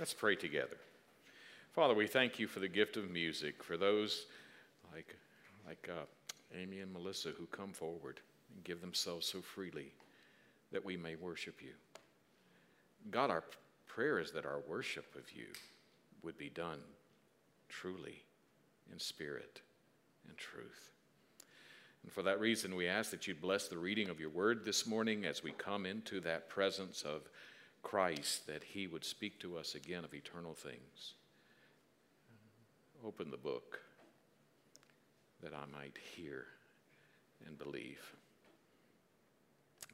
Let's pray together. Father, we thank you for the gift of music, for those like, like uh, Amy and Melissa who come forward and give themselves so freely that we may worship you. God, our prayer is that our worship of you would be done truly in spirit and truth. And for that reason, we ask that you'd bless the reading of your word this morning as we come into that presence of Christ, that he would speak to us again of eternal things. Open the book that I might hear and believe.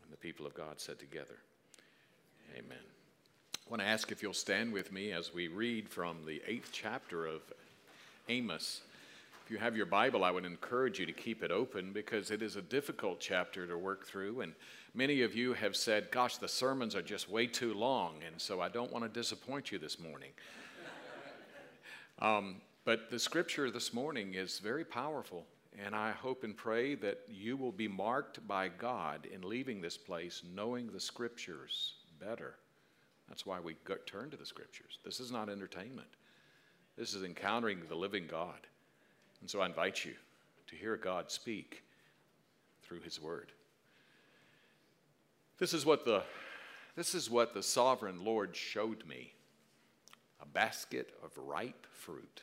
And the people of God said together, Amen. I want to ask if you'll stand with me as we read from the eighth chapter of Amos. If you have your Bible, I would encourage you to keep it open because it is a difficult chapter to work through. And many of you have said, Gosh, the sermons are just way too long, and so I don't want to disappoint you this morning. um, but the scripture this morning is very powerful, and I hope and pray that you will be marked by God in leaving this place knowing the scriptures better. That's why we turn to the scriptures. This is not entertainment, this is encountering the living God. And so I invite you to hear God speak through his word. This is what the, this is what the sovereign Lord showed me a basket of ripe fruit.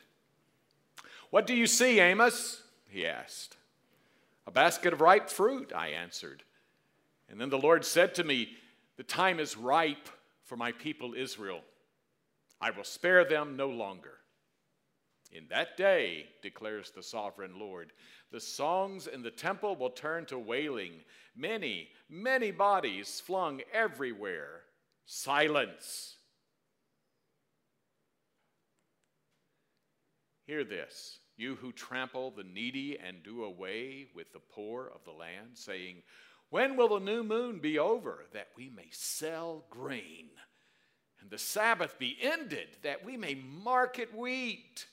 What do you see, Amos? he asked. A basket of ripe fruit, I answered. And then the Lord said to me, The time is ripe for my people Israel. I will spare them no longer. In that day, declares the sovereign Lord, the songs in the temple will turn to wailing. Many, many bodies flung everywhere. Silence. Hear this, you who trample the needy and do away with the poor of the land, saying, When will the new moon be over that we may sell grain? And the Sabbath be ended that we may market wheat?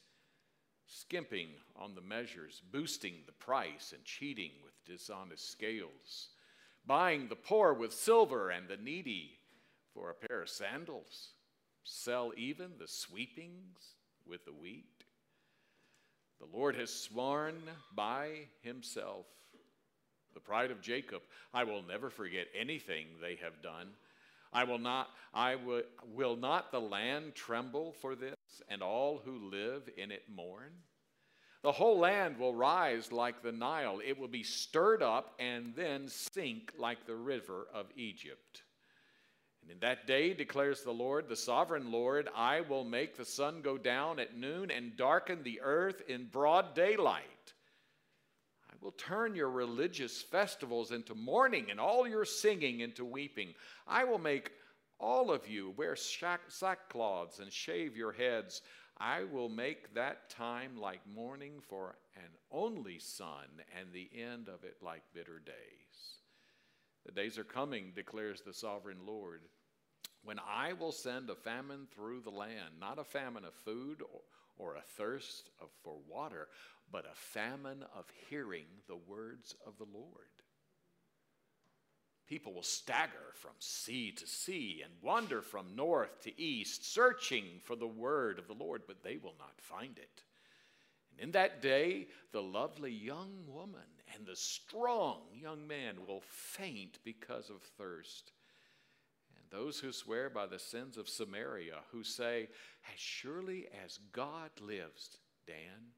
Skimping on the measures, boosting the price, and cheating with dishonest scales, buying the poor with silver and the needy for a pair of sandals, sell even the sweepings with the wheat. The Lord has sworn by himself, the pride of Jacob, I will never forget anything they have done. I will not, I will, will not the land tremble for this, and all who live in it mourn? The whole land will rise like the Nile. It will be stirred up and then sink like the river of Egypt. And in that day, declares the Lord, the sovereign Lord, I will make the sun go down at noon and darken the earth in broad daylight will turn your religious festivals into mourning and all your singing into weeping. I will make all of you wear sackcloths and shave your heads. I will make that time like mourning for an only son, and the end of it like bitter days. The days are coming, declares the sovereign Lord, when I will send a famine through the land, not a famine of food or, or a thirst of, for water, but a famine of hearing the words of the Lord. People will stagger from sea to sea and wander from north to east, searching for the word of the Lord, but they will not find it. And in that day, the lovely young woman and the strong young man will faint because of thirst. And those who swear by the sins of Samaria, who say, As surely as God lives, Dan,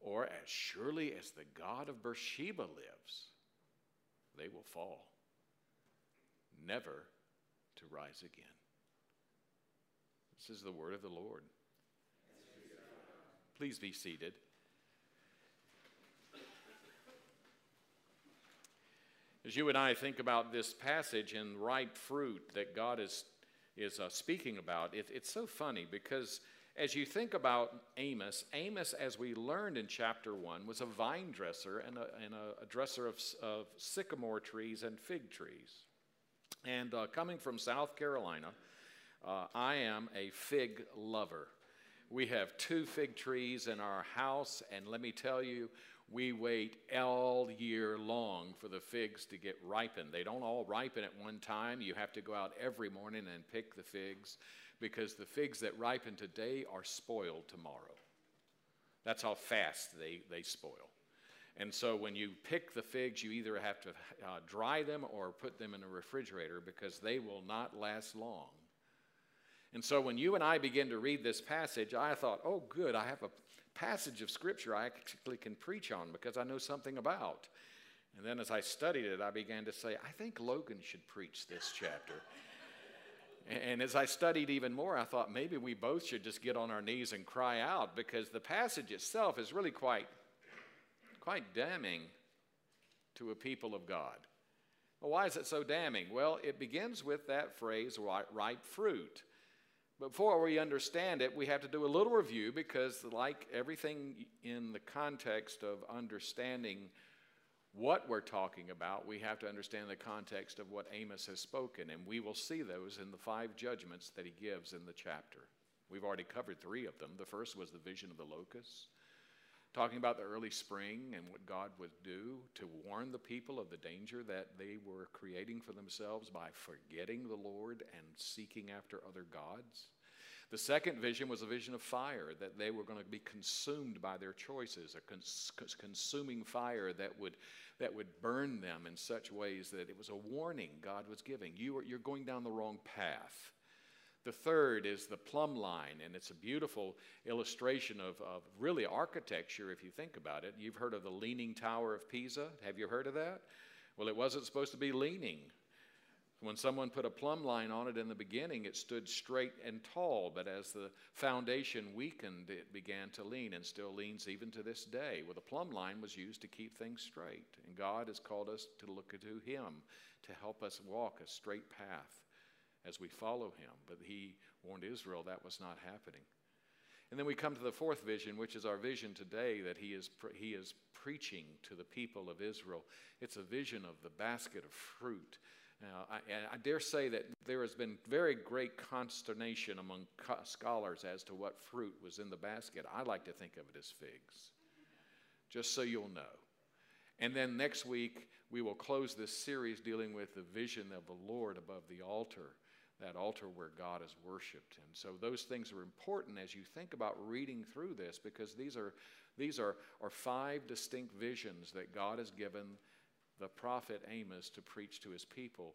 or as surely as the God of Beersheba lives, they will fall, never to rise again. This is the word of the Lord. Please be seated. As you and I think about this passage and ripe fruit that God is, is uh, speaking about, it, it's so funny because as you think about Amos, Amos, as we learned in chapter 1, was a vine dresser and a, and a, dresser of, of, sycamore trees and fig trees. And uh, coming from South Carolina, uh, I am a fig lover. We have two fig trees in our house, and let me tell you, we wait all year long for the figs to get ripened. They don't all ripen at one time. You have to go out every morning and pick the figs because the figs that ripen today are spoiled tomorrow. That's how fast they, they spoil. And so when you pick the figs, you either have to uh, dry them or put them in a refrigerator because they will not last long. And so when you and I begin to read this passage, I thought, oh, good, I have a passage of scripture I actually can preach on because I know something about. And then as I studied it, I began to say, I think Logan should preach this chapter. And as I studied even more, I thought maybe we both should just get on our knees and cry out because the passage itself is really quite, quite damning to a people of God. Well, why is it so damning? Well, it begins with that phrase, ripe fruit. Before we understand it, we have to do a little review because, like everything in the context of understanding what we're talking about, we have to understand the context of what Amos has spoken, and we will see those in the five judgments that he gives in the chapter. We've already covered three of them. The first was the vision of the locusts, talking about the early spring and what God would do to warn the people of the danger that they were creating for themselves by forgetting the Lord and seeking after other gods. The second vision was a vision of fire, that they were going to be consumed by their choices, a cons- consuming fire that would, that would burn them in such ways that it was a warning God was giving. You are, you're going down the wrong path. The third is the plumb line, and it's a beautiful illustration of, of really architecture if you think about it. You've heard of the Leaning Tower of Pisa. Have you heard of that? Well, it wasn't supposed to be leaning. When someone put a plumb line on it in the beginning, it stood straight and tall, but as the foundation weakened, it began to lean and still leans even to this day. Well, the plumb line was used to keep things straight, and God has called us to look to Him to help us walk a straight path as we follow Him. But He warned Israel that was not happening. And then we come to the fourth vision, which is our vision today that he is, he is preaching to the people of Israel. It's a vision of the basket of fruit now, I, I, dare say that there has been very great consternation among scholars as to what fruit was in the basket. I like to think of it as figs, just so you'll know. And then next week, we will close this series dealing with the vision of the Lord above the altar, that altar where God is worshiped. And so those things are important as you think about reading through this because these are, these are, are five distinct visions that God has given the prophet Amos to preach to his people,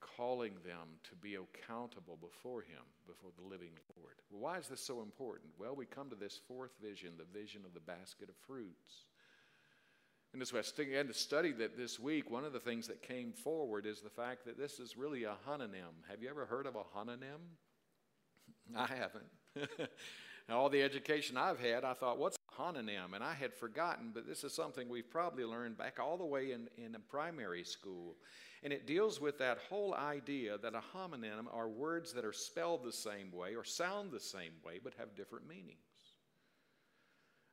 calling them to be accountable before him, before the living Lord. Well, why is this so important? Well, we come to this fourth vision, the vision of the basket of fruits. And as we began to study that this week, one of the things that came forward is the fact that this is really a homonym. Have you ever heard of a homonym? I haven't. all the education I've had, I thought, what's homonym, and I had forgotten, but this is something we've probably learned back all the way in, in primary school. And it deals with that whole idea that a homonym are words that are spelled the same way or sound the same way but have different meanings.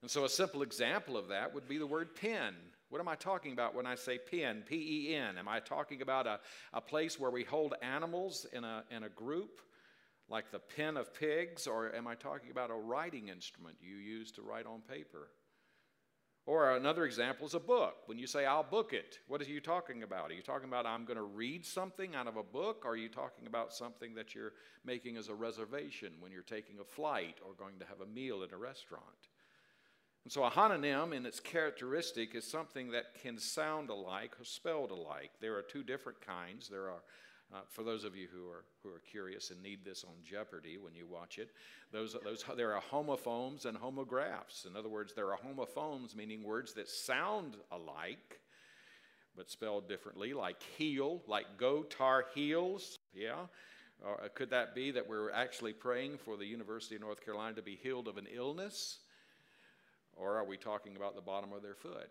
And so a simple example of that would be the word pen. What am I talking about when I say pen, P E N? Am I talking about a, a place where we hold animals in a, in a group? Like the pen of pigs, or am I talking about a writing instrument you use to write on paper? Or another example is a book. When you say, I'll book it, what are you talking about? Are you talking about I'm going to read something out of a book? Or are you talking about something that you're making as a reservation when you're taking a flight or going to have a meal at a restaurant? And so a homonym in its characteristic is something that can sound alike or spelled alike. There are two different kinds. There are uh, for those of you who are, who are curious and need this on Jeopardy when you watch it, those, those, there are homophones and homographs. In other words, there are homophones, meaning words that sound alike but spelled differently, like heel, like go tar heels. Yeah? Uh, could that be that we're actually praying for the University of North Carolina to be healed of an illness? Or are we talking about the bottom of their foot?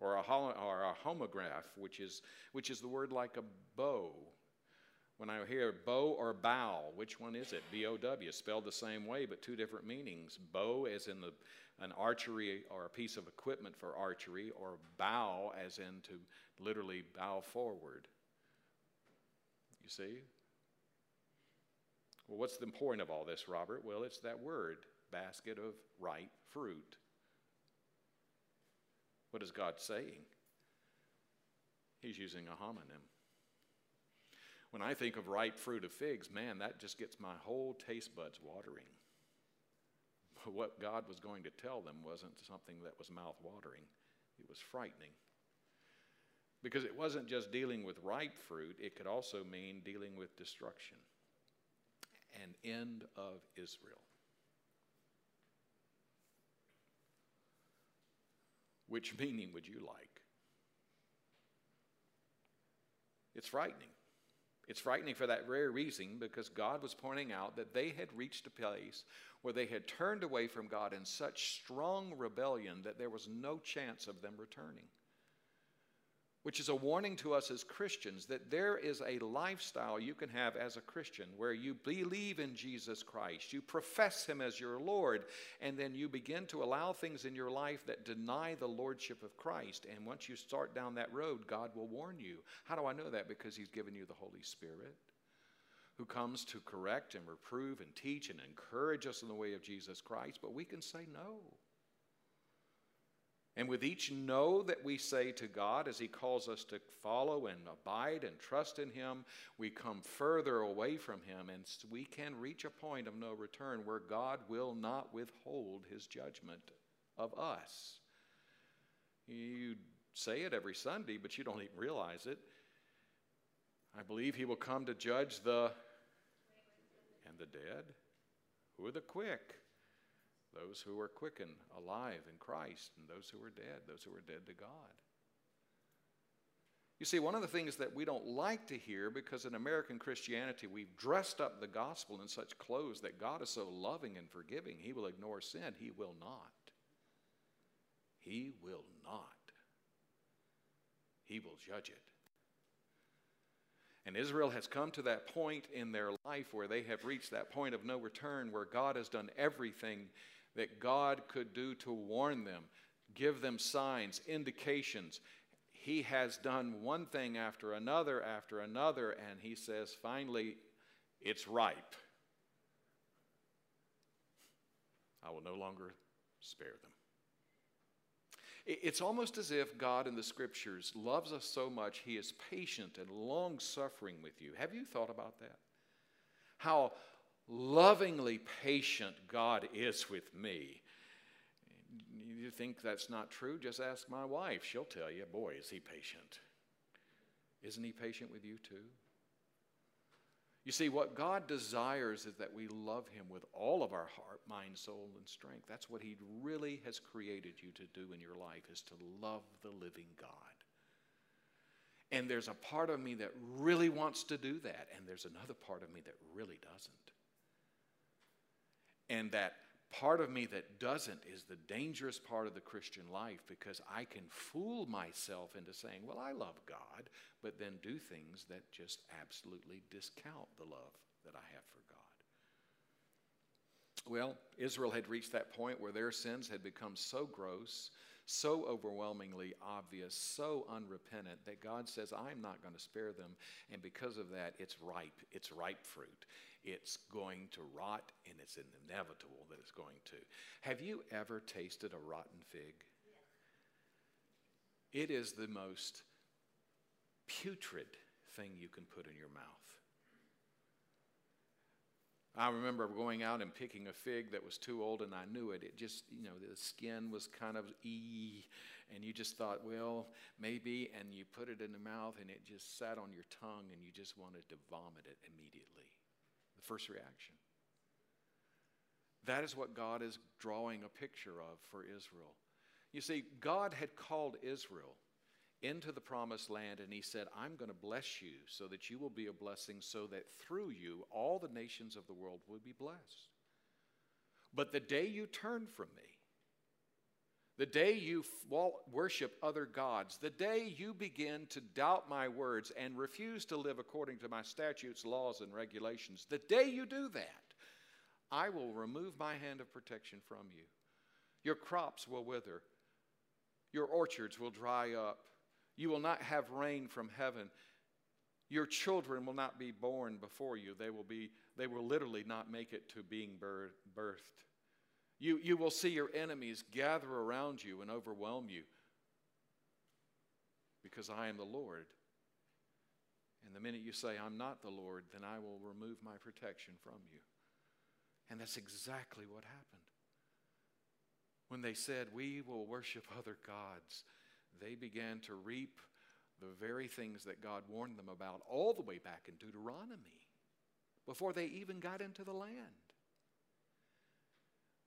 Or a, or a homograph, which is, which is the word like a bow. When I hear bow or bow, which one is it? B O W, spelled the same way, but two different meanings. Bow, as in the, an archery or a piece of equipment for archery, or bow, as in to literally bow forward. You see? Well, what's the point of all this, Robert? Well, it's that word basket of ripe fruit. What is God saying? He's using a homonym. When I think of ripe fruit of figs, man, that just gets my whole taste buds watering. But what God was going to tell them wasn't something that was mouth watering, it was frightening. Because it wasn't just dealing with ripe fruit, it could also mean dealing with destruction and end of Israel. Which meaning would you like? It's frightening. It's frightening for that very reason because God was pointing out that they had reached a place where they had turned away from God in such strong rebellion that there was no chance of them returning which is a warning to us as Christians that there is a lifestyle you can have as a Christian where you believe in Jesus Christ, you profess Him as your Lord, and then you begin to allow things in your life that deny the Lordship of Christ. And once you start down that road, God will warn you. How do I know that? Because He's given you the Holy Spirit who comes to correct and reprove and teach and encourage us in the way of Jesus Christ, but we can say no. And with each no that we say to God as He calls us to follow and abide and trust in Him, we come further away from Him and we can reach a point of no return where God will not withhold His judgment of us. You say it every Sunday, but you don't even realize it. I believe He will come to judge the and the dead. Who are the quick? Those who are quickened, alive in Christ, and those who are dead, those who are dead to God. You see, one of the things that we don't like to hear, because in American Christianity we've dressed up the gospel in such clothes that God is so loving and forgiving, He will ignore sin. He will not. He will not. He will judge it. And Israel has come to that point in their life where they have reached that point of no return, where God has done everything that God could do to warn them, give them signs, indications. He has done one thing after another after another, and he says, finally, it's ripe. I will no longer spare them. It's almost as if God in the scriptures loves us so much, he is patient and long suffering with you. Have you thought about that? How lovingly patient God is with me. You think that's not true? Just ask my wife. She'll tell you, boy, is he patient. Isn't he patient with you too? You see, what God desires is that we love him with all of our heart, mind, soul, and strength. That's what he really has created you to do in your life, is to love the living God. And there's a part of me that really wants to do that, and there's another part of me that really doesn't. And that part of me that doesn't is the dangerous part of the Christian life because I can fool myself into saying, well, I love God, but then do things that just absolutely discount the love that I have for God. Well, Israel had reached that point where their sins had become so gross, so overwhelmingly obvious, so unrepentant that God says, I'm not going to spare them. And because of that, it's ripe. It's ripe fruit it's going to rot and it's inevitable that it's going to. Have you ever tasted a rotten fig? It is the most putrid thing you can put in your mouth. I remember going out and picking a fig that was too old, and I knew it. It just, you know, the skin was kind of e, and you just thought, well, maybe, and you put it in the mouth, and it just sat on your tongue, and you just wanted to vomit it immediately the first reaction. That is what God is drawing a picture of for Israel. You see, God had called Israel into the promised land, and He said, I'm going to bless you so that you will be a blessing, so that through you all the nations of the world will be blessed. But the day you turn from me, the day you worship other gods, the day you begin to doubt my words and refuse to live according to my statutes, laws, and regulations, the day you do that, I will remove my hand of protection from you. Your crops will wither, your orchards will dry up, you will not have rain from heaven. Your children will not be born before you. They will, be, they will literally not make it to being birthed. You, you will see your enemies gather around you and overwhelm you because I am the Lord. And the minute you say, I'm not the Lord, then I will remove my protection from you. And that's exactly what happened. When they said, We will worship other gods, they began to reap the very things that God warned them about all the way back in Deuteronomy before they even got into the land.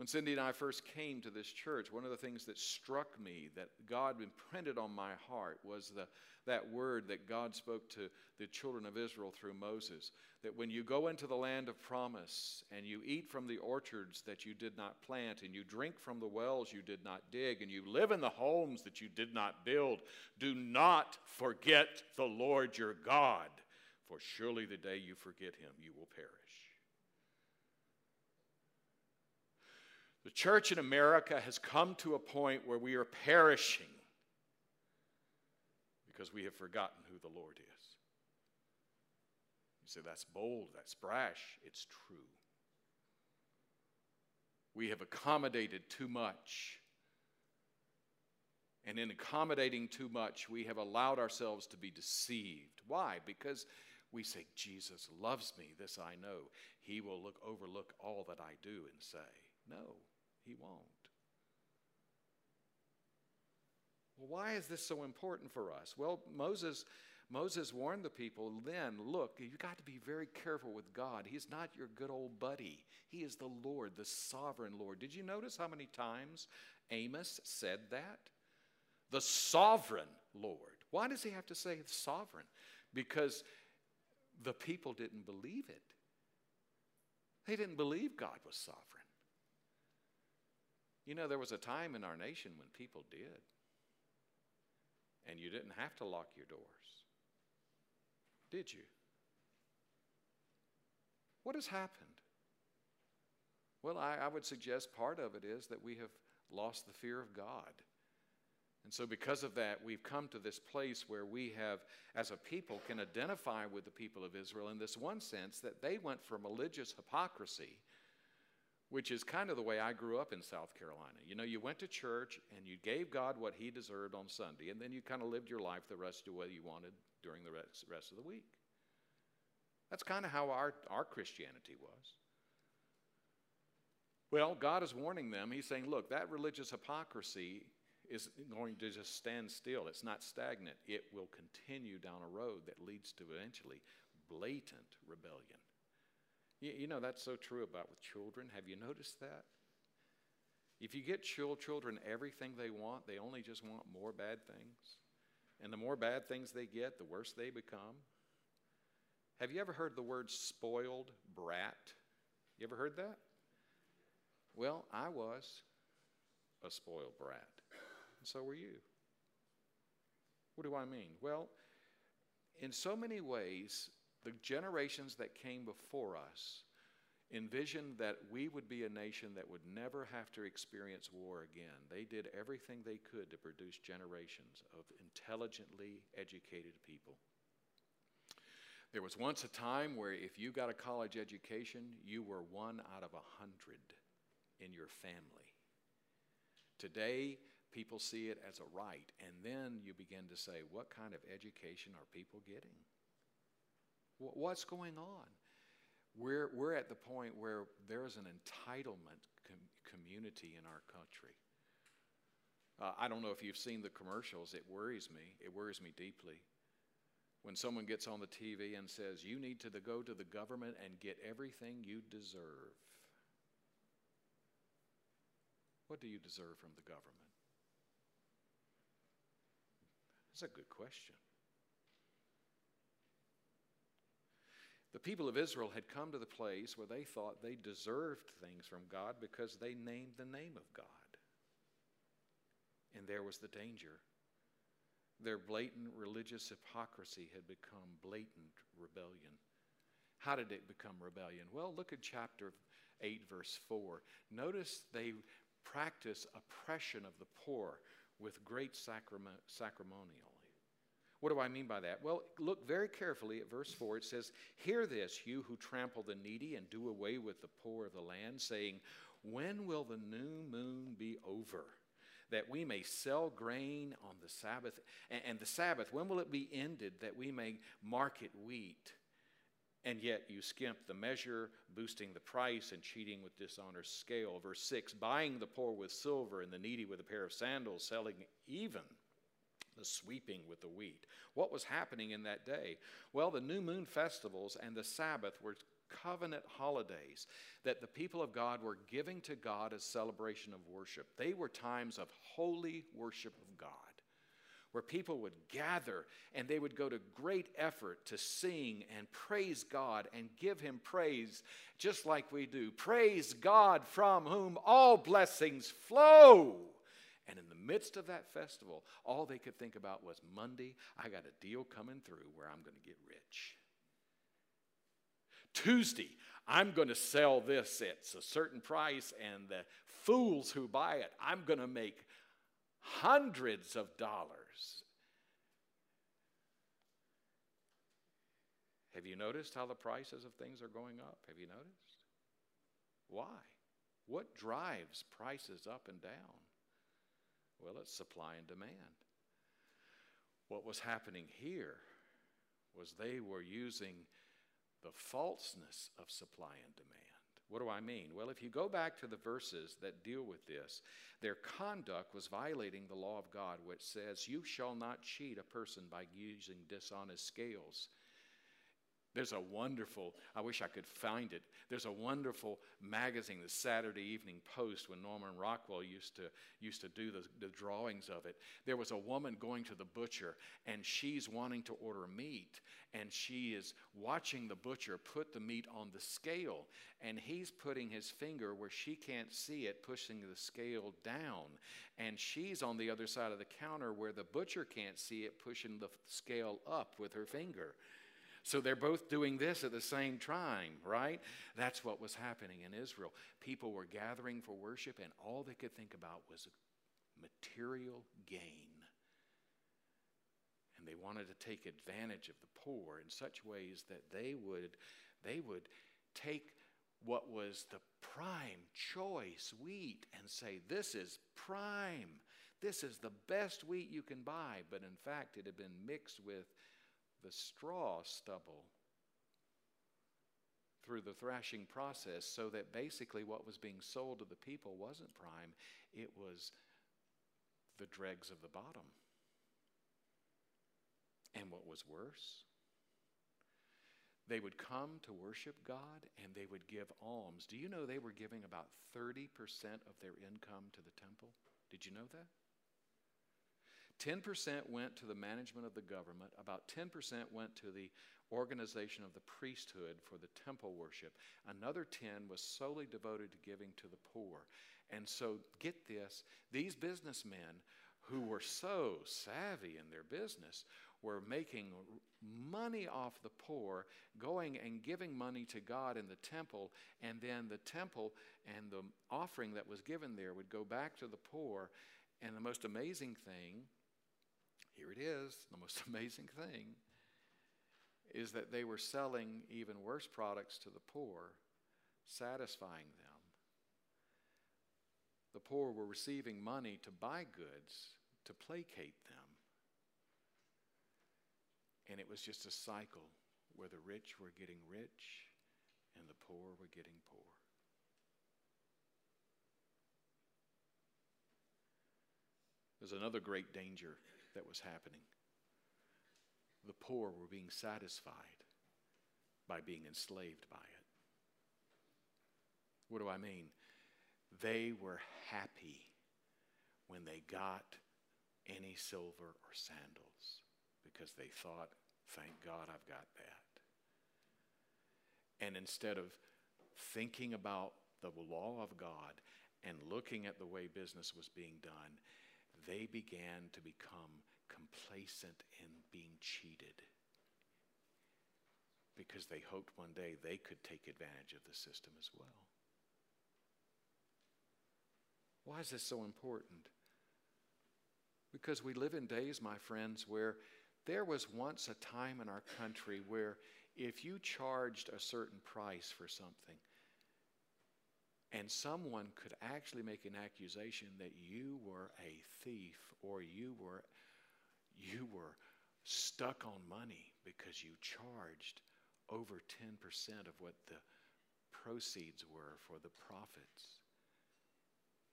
When Cindy and I first came to this church, one of the things that struck me that God imprinted on my heart was the, that word that God spoke to the children of Israel through Moses. That when you go into the land of promise and you eat from the orchards that you did not plant, and you drink from the wells you did not dig, and you live in the homes that you did not build, do not forget the Lord your God, for surely the day you forget him, you will perish. The church in America has come to a point where we are perishing because we have forgotten who the Lord is. You say, that's bold, that's brash. It's true. We have accommodated too much. And in accommodating too much, we have allowed ourselves to be deceived. Why? Because we say, Jesus loves me, this I know. He will look, overlook all that I do and say, No, he won't. Well, why is this so important for us? Well, Moses, Moses warned the people then look, you've got to be very careful with God. He's not your good old buddy, He is the Lord, the sovereign Lord. Did you notice how many times Amos said that? The sovereign Lord. Why does he have to say sovereign? Because the people didn't believe it. They didn't believe God was sovereign. You know, there was a time in our nation when people did, and you didn't have to lock your doors. Did you? What has happened? Well, I, I, would suggest part of it is that we have lost the fear of God. And so, because of that, we've come to this place where we have, as a people, can identify with the people of Israel in this one sense that they went from religious hypocrisy which is kind of the way I grew up in South Carolina. You know, you went to church and you gave God what He deserved on Sunday, and then you kind of lived your life the rest of the way you wanted during the rest, of the week. That's kind of how our, our Christianity was. Well, God is warning them. He's saying, look, that religious hypocrisy is going to just stand still. It's not stagnant. It will continue down a road that leads to eventually blatant rebellion. You, you know, that's so true about with children. Have you noticed that? If you get children everything they want, they only just want more bad things. And the more bad things they get, the worse they become. Have you ever heard the word spoiled brat? You ever heard that? Well, I was a spoiled brat, and so were you. What do I mean? Well, in so many ways, the generations that came before us envisioned that we would be a nation that would never have to experience war again. They did everything they could to produce generations of intelligently educated people. There was once a time where if you got a college education, you were one out of a hundred in your family. Today, people see it as a right, and then you begin to say, what kind of education are people getting? What's going on? We're, we're at the point where there's an entitlement com- community in our country. Uh, I don't know if you've seen the commercials. It worries me. It worries me deeply. When someone gets on the TV and says, You need to go to the government and get everything you deserve. What do you deserve from the government? That's a good question. The people of Israel had come to the place where they thought they deserved things from God because they named the name of God. And there was the danger. Their blatant religious hypocrisy had become blatant rebellion. How did it become rebellion? Well, look at chapter 8, verse 4. Notice they practice oppression of the poor with great sacrament, what do I mean by that? Well, look very carefully at verse 4. It says, Hear this, you who trample the needy and do away with the poor of the land, saying, When will the new moon be over? that we may sell grain on the Sabbath. And, the Sabbath, when will it be ended that we may market wheat? And yet you skimp the measure, boosting the price and cheating with dishonest scale. Verse 6 buying the poor with silver and the needy with a pair of sandals, selling even the sweeping with the wheat. What was happening in that day? Well, the new moon festivals and the Sabbath were covenant holidays that the people of God were giving to God as celebration of worship. They were times of holy worship of God where people would gather and they would go to great effort to sing and praise God and give Him praise, just like we do. Praise God from whom all blessings flow. And in the midst of that festival, all they could think about was Monday, I got a deal coming through where I'm going to get rich. Tuesday, I'm going to sell this at a certain price, and the fools who buy it, I'm going to make hundreds of dollars. Have you noticed how the prices of things are going up? Have you noticed? Why? What drives prices up and down? Well, it's supply and demand. What was happening here was they were using the falseness of supply and demand. What do I mean? Well, if you go back to the verses that deal with this, their conduct was violating the law of God, which says, You shall not cheat a person by using dishonest scales there's a wonderful, I wish I could find it. There's a wonderful magazine, the Saturday Evening Post, when Norman Rockwell used to, used to do the, the drawings of it. There was a woman going to the butcher, and she's wanting to order meat, and she is watching the butcher put the meat on the scale, and he's putting his finger where she can't see it, pushing the scale down. And she's on the other side of the counter where the butcher can't see it, pushing the scale up with her finger. So they're both doing this at the same time, right? That's what was happening in Israel. People were gathering for worship, and all they could think about was material gain. And they wanted to take advantage of the poor in such ways that they would, they would take what was the prime choice wheat and say, This is prime. This is the best wheat you can buy. But in fact, it had been mixed with the straw stubble through the thrashing process so that basically what was being sold to the people wasn't prime, it was the dregs of the bottom. And what was worse, they would come to worship God and they would give alms. Do you know they were giving about 30% of their income to the temple? Did you know that? 10% went to the management of the government, about 10% went to the organization of the priesthood for the temple worship. Another 10 was solely devoted to giving to the poor. And so, get this these businessmen who were so savvy in their business were making money off the poor, going and giving money to God in the temple, and then the temple and the offering that was given there would go back to the poor. And the most amazing thing here it is, the most amazing thing is that they were selling even worse products to the poor, satisfying them. The poor were receiving money to buy goods to placate them. And it was just a cycle where the rich were getting rich and the poor were getting poor. There's another great danger that was happening. The poor were being satisfied by being enslaved by it. What do I mean? They were happy when they got any silver or sandals because they thought, thank God I've got that. And instead of thinking about the law of God and looking at the way business was being done, they began to become complacent in being cheated because they hoped one day they could take advantage of the system as well. Why is this so important? Because we live in days, my friends, where there was once a time in our country where if you charged a certain price for something, and someone could actually make an accusation that you were a thief or you were you were stuck on money because you charged over 10% of what the proceeds were for the profits.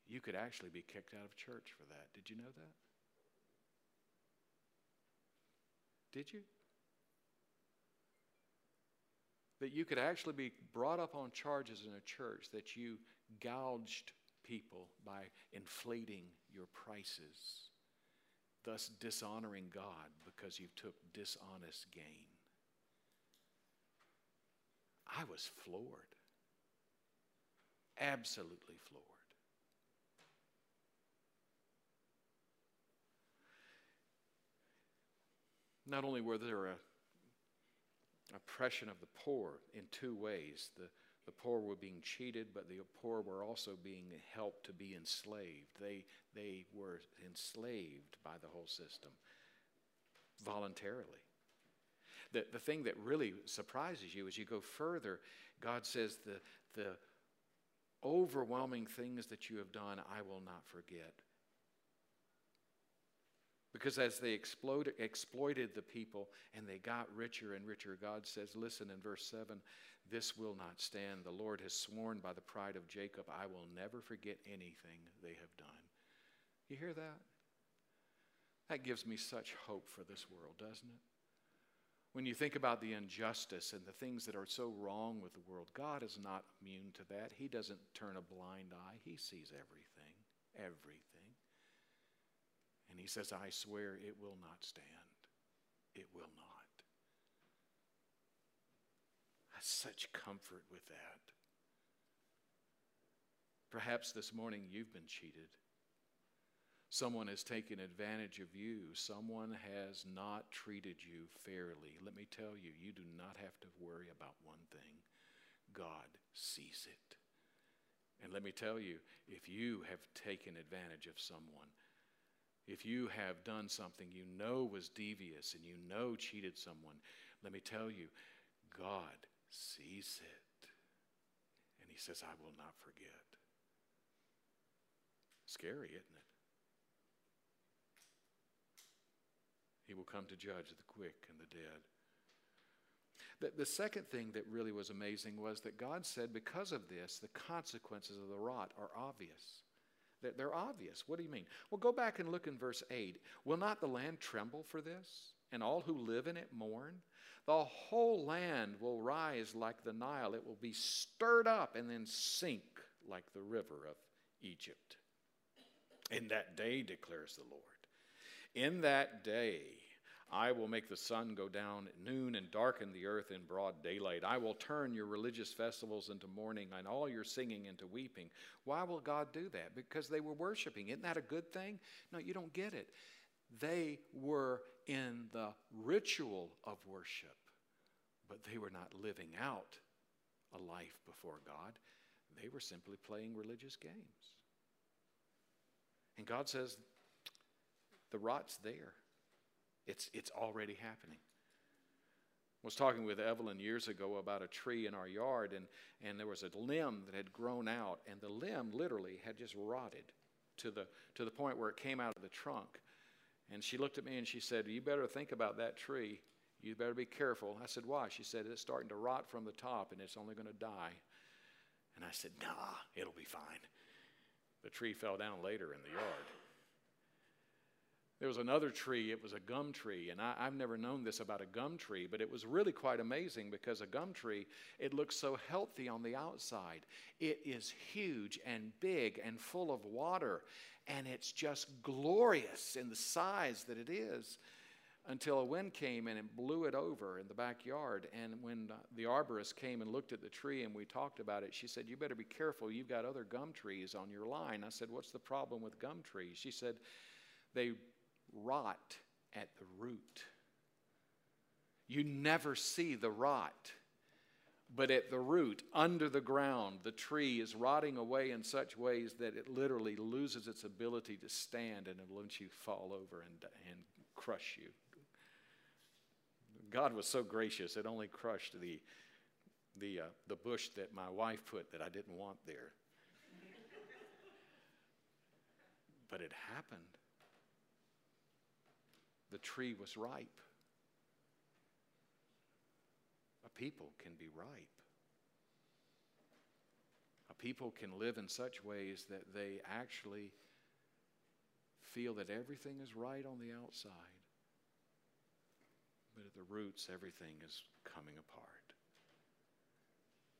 You could actually be kicked out of church for that. Did you know that? Did you? That you could actually be brought up on charges in a church that you gouged people by inflating your prices, thus dishonoring God because you took dishonest gain. I was floored. Absolutely floored. Not only were there a oppression of the poor in two ways. The, the poor were being cheated, but the poor were also being helped to be enslaved. They, they were enslaved by the whole system voluntarily. The, the thing that really surprises you as you go further, God says, the, the overwhelming things that you have done, I will not forget. Because as they exploited the people and they got richer and richer, God says, Listen in verse 7 this will not stand. The Lord has sworn by the pride of Jacob, I will never forget anything they have done. You hear that? That gives me such hope for this world, doesn't it? When you think about the injustice and the things that are so wrong with the world, God is not immune to that. He doesn't turn a blind eye, He sees everything, everything. And He says, I swear it will not stand. It will not. Such comfort with that. Perhaps this morning you've been cheated. Someone has taken advantage of you. Someone has not treated you fairly. Let me tell you, you do not have to worry about one thing God sees it. And let me tell you, if you have taken advantage of someone, if you have done something you know was devious and you know cheated someone, let me tell you, God sees it. And He says, I will not forget. Scary, isn't it? He will come to judge the quick and the dead. The, the second thing that really was amazing was that God said, because of this, the consequences of the rot are obvious. They're obvious. What do you mean? Well, go back and look in verse 8. Will not the land tremble for this, and all who live in it mourn? The whole land will rise like the Nile, it will be stirred up and then sink like the river of Egypt. In that day, declares the Lord. In that day, I will make the sun go down at noon and darken the earth in broad daylight. I will turn your religious festivals into mourning and all your singing into weeping. Why will God do that? Because they were worshiping. Isn't that a good thing? No, you don't get it. They were in the ritual of worship, but they were not living out a life before God. They were simply playing religious games. And God says, the rot's there. It's, it's already happening. I was talking with Evelyn years ago about a tree in our yard, and, and there was a limb that had grown out, and the limb literally had just rotted to the, to the point where it came out of the trunk. And she looked at me and she said, You better think about that tree. You better be careful. I said, Why? She said, It's starting to rot from the top and it's only going to die. And I said, Nah, it'll be fine. The tree fell down later in the yard. There was another tree, it was a gum tree, and I, have never known this about a gum tree, but it was really quite amazing because a gum tree, it looks so healthy on the outside. It is huge and big and full of water, and it's just glorious in the size that it is until a wind came and it blew it over in the backyard. And when the arborist came and looked at the tree and we talked about it, she said, You better be careful. You've got other gum trees on your line. I said, What's the problem with gum trees? She said, They rot at the root. You never see the rot. But at the root, under the ground, the tree is rotting away in such ways that it literally loses its ability to stand and it lets you fall over and, and crush you. God was so gracious, it only crushed the, the, uh, the bush that my wife put that I didn't want there. but it happened. The tree was ripe. A people can be ripe. A people can live in such ways that they actually feel that everything is right on the outside, but at the roots, everything is coming apart.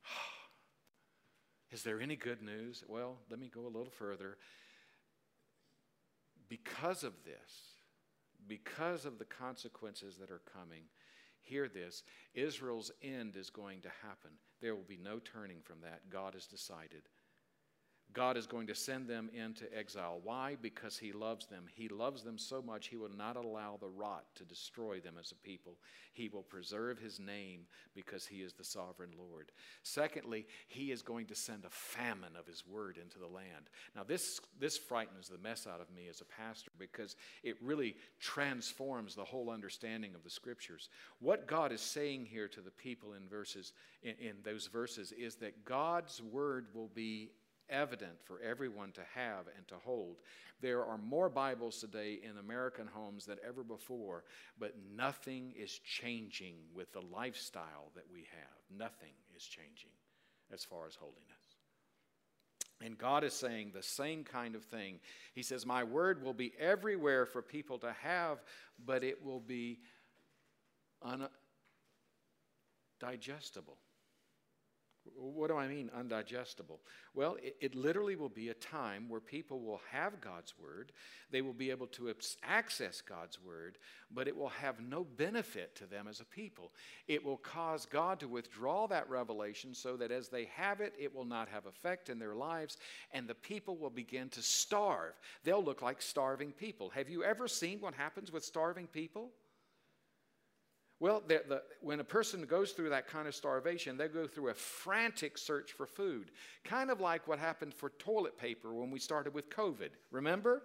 Is there any good news? Well, let me go a little further. Because of this, because of the consequences that are coming, hear this Israel's end is going to happen. There will be no turning from that. God has decided. God is going to send them into exile. Why? Because He loves them. He loves them so much, He will not allow the rot to destroy them as a people. He will preserve His name because He is the sovereign Lord. Secondly, He is going to send a famine of His word into the land. Now, this, this frightens the mess out of me as a pastor because it really transforms the whole understanding of the scriptures. What God is saying here to the people in verses in, in those verses is that God's word will be evident for everyone to have and to hold. There are more Bibles today in American homes than ever before, but nothing is changing with the lifestyle that we have. Nothing is changing as far as holiness. And God is saying the same kind of thing. He says, My word will be everywhere for people to have, but it will be undigestible. What do I mean, undigestible? Well, it, it, literally will be a time where people will have God's Word. They will be able to access God's Word, but it will have no benefit to them as a people. It will cause God to withdraw that revelation so that as they have it, it will not have effect in their lives, and the people will begin to starve. They'll look like starving people. Have you ever seen what happens with starving people? Well, the, when a person goes through that kind of starvation, they go through a frantic search for food, kind of like what happened for toilet paper when we started with COVID. Remember?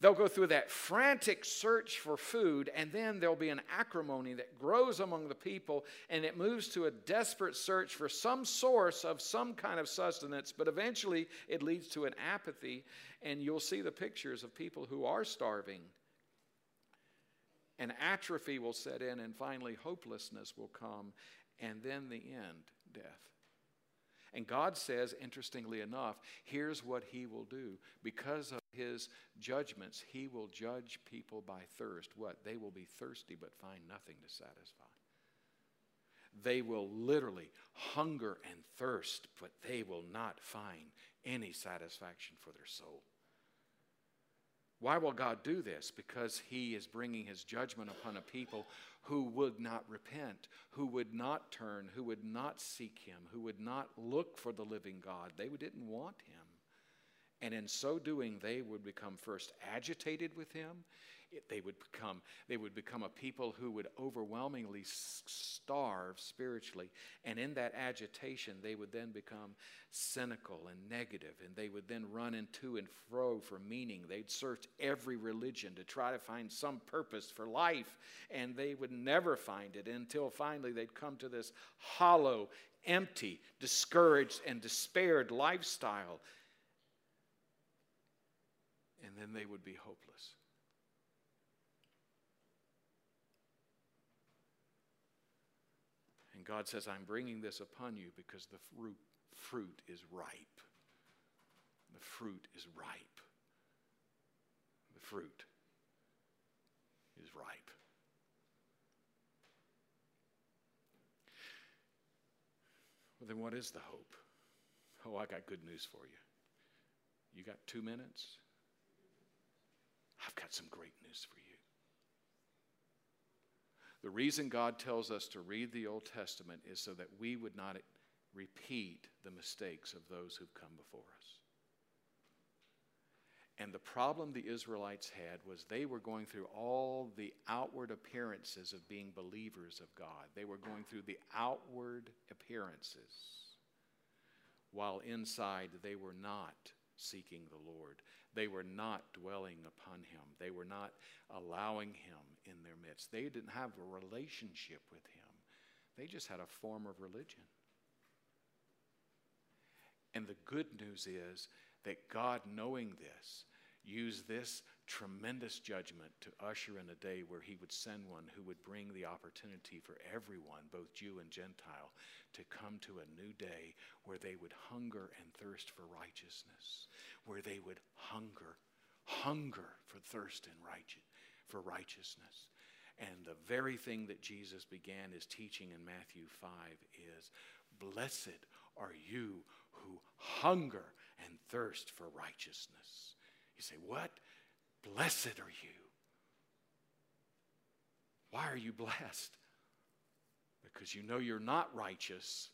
They'll go through that frantic search for food, and then there'll be an acrimony that grows among the people, and it moves to a desperate search for some source of some kind of sustenance, but eventually it leads to an apathy, and you'll see the pictures of people who are starving and atrophy will set in, and finally, hopelessness will come, and then the end, death. And God says, interestingly enough, here's what He will do. Because of His judgments, He will judge people by thirst. What? They will be thirsty but find nothing to satisfy. They will literally hunger and thirst, but they will not find any satisfaction for their soul. Why will God do this? Because He is bringing His judgment upon a people who would not repent, who would not turn, who would not seek Him, who would not look for the living God. They didn't want Him. And in so doing, they would become first agitated with Him it, they would become they would become a people who would overwhelmingly starve spiritually. And in that agitation they would then become cynical and negative and they would then run into and fro for meaning. They'd search every religion to try to find some purpose for life and they would never find it until finally they'd come to this hollow empty discouraged and despaired lifestyle. And then they would be hopeless God says, I'm bringing this upon you because the fruit, fruit is ripe. The fruit is ripe. The fruit is ripe. Well, then what is the hope? Oh, I got good news for you. You got two minutes? I've got some great news for you. The reason God tells us to read the Old Testament is so that we would not repeat the mistakes of those who've come before us. And the problem the Israelites had was they were going through all the outward appearances of being believers of God. They were going through the outward appearances, while inside they were not seeking the Lord. They were not dwelling upon Him. They were not allowing Him in their midst. They didn't have a relationship with Him, they just had a form of religion. And the good news is that God, knowing this, used this tremendous judgment to usher in a day where he would send one who would bring the opportunity for everyone, both Jew and Gentile, to come to a new day where they would hunger and thirst for righteousness, where they would hunger, hunger for thirst and righteous, for righteousness. And the very thing that Jesus began his teaching in Matthew 5 is Blessed are you who hunger and thirst for righteousness. You say, What? Blessed are you. Why are you blessed? Because you know you're not righteous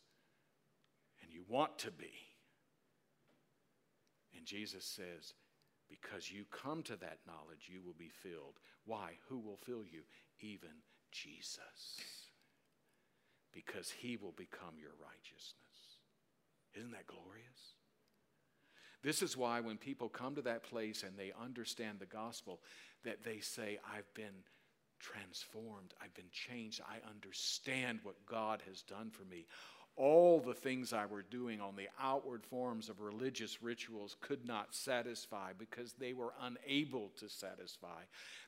and you want to be. And Jesus says, because you come to that knowledge, you will be filled. Why? Who will fill you? Even Jesus. Because he will become your righteousness. Isn't that glorious? This is why when people come to that place and they understand the gospel, that they say, I've been transformed, I've been changed, I understand what God has done for me. All the things I were doing on the outward forms of religious rituals could not satisfy because they were unable to satisfy.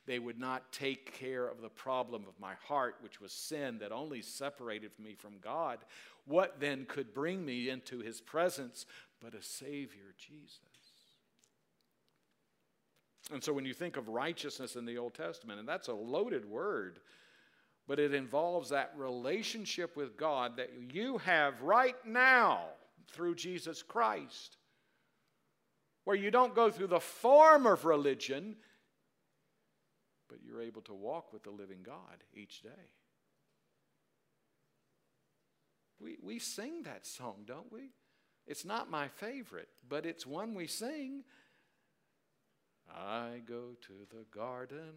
They would not take care of the problem of my heart, which was sin that only separated me from God. What then could bring me into his presence but a Savior, Jesus. And so when you think of righteousness in the Old Testament, and that's a loaded word, but it involves that relationship with God that you have right now through Jesus Christ, where you don't go through the form of religion, but you're able to walk with the living God each day. We, we sing that song, don't we? It's not my favorite, but it's one we sing. I go to the garden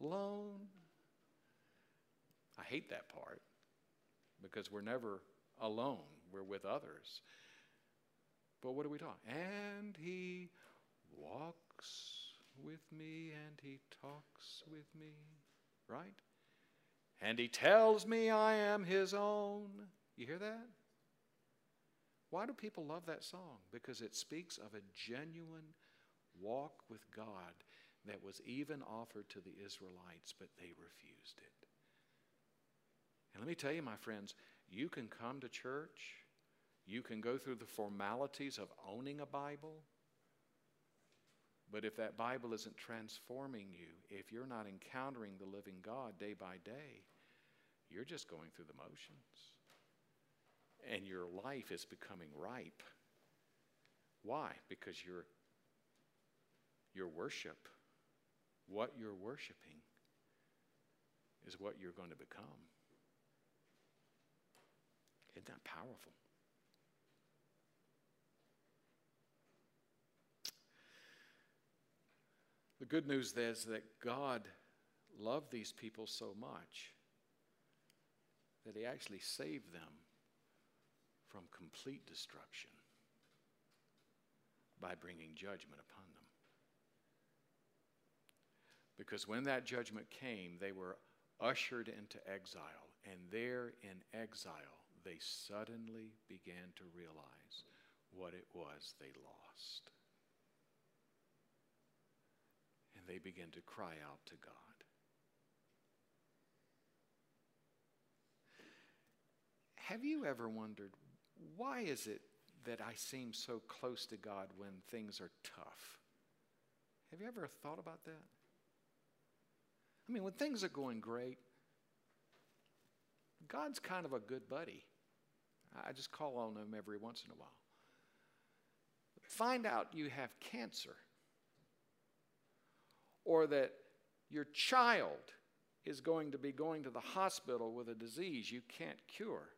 alone. I hate that part because we're never alone, we're with others. But what are we talking? And he walks with me and he talks with me, right? And he tells me I am his own. You hear that? Why do people love that song? Because it speaks of a genuine walk with God that was even offered to the Israelites, but they refused it. And let me tell you, my friends, you can come to church, you can go through the formalities of owning a Bible, but if that Bible isn't transforming you, if you're not encountering the living God day by day, you're just going through the motions and your life is becoming ripe. Why? Because your, your worship, what you're worshiping, is what you're going to become. Isn't that powerful? The good news is that God loved these people so much that He actually saved them from complete destruction by bringing judgment upon them. Because when that judgment came, they were ushered into exile, and there in exile, they suddenly began to realize what it was they lost. And they began to cry out to God. Have you ever wondered why is it that I seem so close to God when things are tough? Have you ever thought about that? I mean, when things are going great, God's kind of a good buddy. I just call on them every once in a while. Find out you have cancer or that your child is going to be going to the hospital with a disease you can't cure.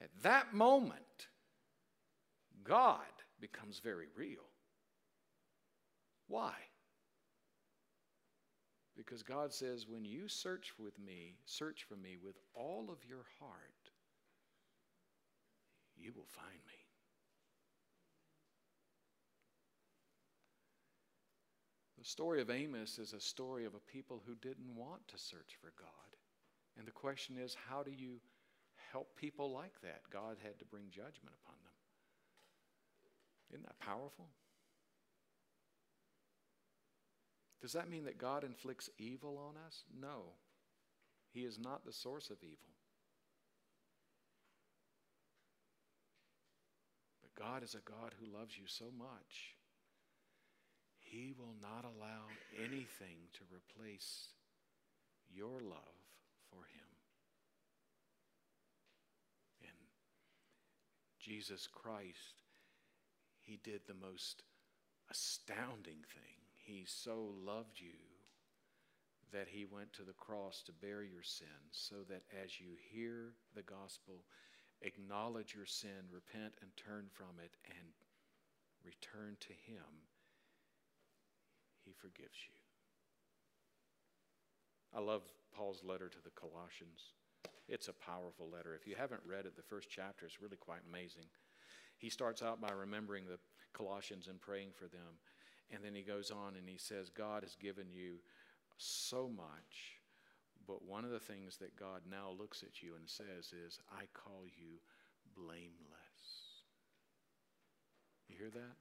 At that moment, God becomes very real. Why? Because God says, when you search with me, search for me with all of your heart, you will find me. The story of Amos is a story of a people who didn't want to search for God. And the question is, how do you help people like that, God had to bring judgment upon them. Isn't that powerful? Does that mean that God inflicts evil on us? No. He is not the source of evil. But God is a God who loves you so much, He will not allow anything to replace your love for Him. And Jesus Christ, He did the most astounding thing. He so loved you that he went to the cross to bear your sins, so that as you hear the gospel, acknowledge your sin, repent, and turn from it, and return to him, he forgives you. I love Paul's letter to the Colossians. It's a powerful letter. If you haven't read it, the first chapter is really quite amazing. He starts out by remembering the Colossians and praying for them. And then he goes on and he says, God has given you so much, but one of the things that God now looks at you and says is, I call you blameless. You hear that?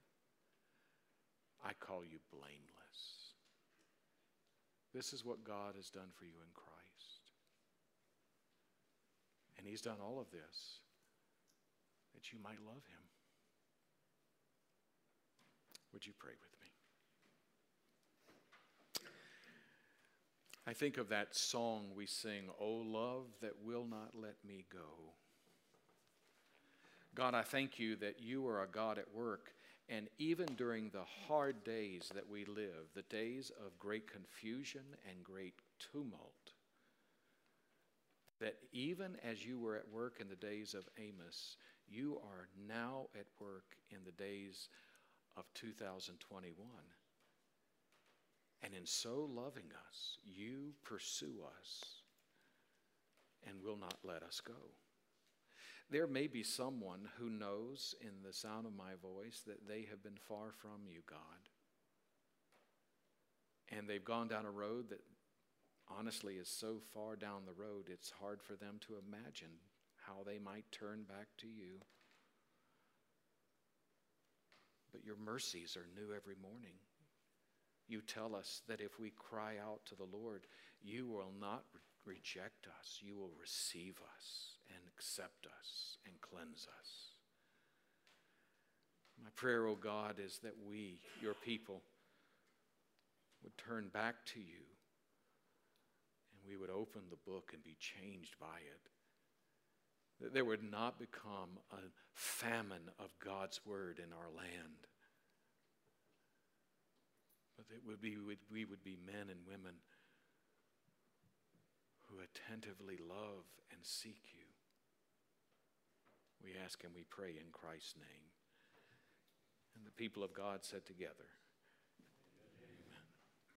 I call you blameless. This is what God has done for you in Christ. And He's done all of this that you might love Him. Would you pray with me? I think of that song we sing, O love that will not let me go. God, I thank you that you are a God at work, and even during the hard days that we live, the days of great confusion and great tumult, that even as you were at work in the days of Amos, you are now at work in the days of 2021. And in so loving us, you pursue us and will not let us go. There may be someone who knows in the sound of my voice that they have been far from you, God. And they've gone down a road that honestly is so far down the road, it's hard for them to imagine how they might turn back to you. But your mercies are new every morning you tell us that if we cry out to the Lord, you will not re- reject us. You will receive us and accept us and cleanse us. My prayer, O oh God, is that we, your people, would turn back to you and we would open the book and be changed by it. That there would not become a famine of God's word in our land but that would be, we would be men and women who attentively love and seek you. We ask and we pray in Christ's name. And the people of God said together,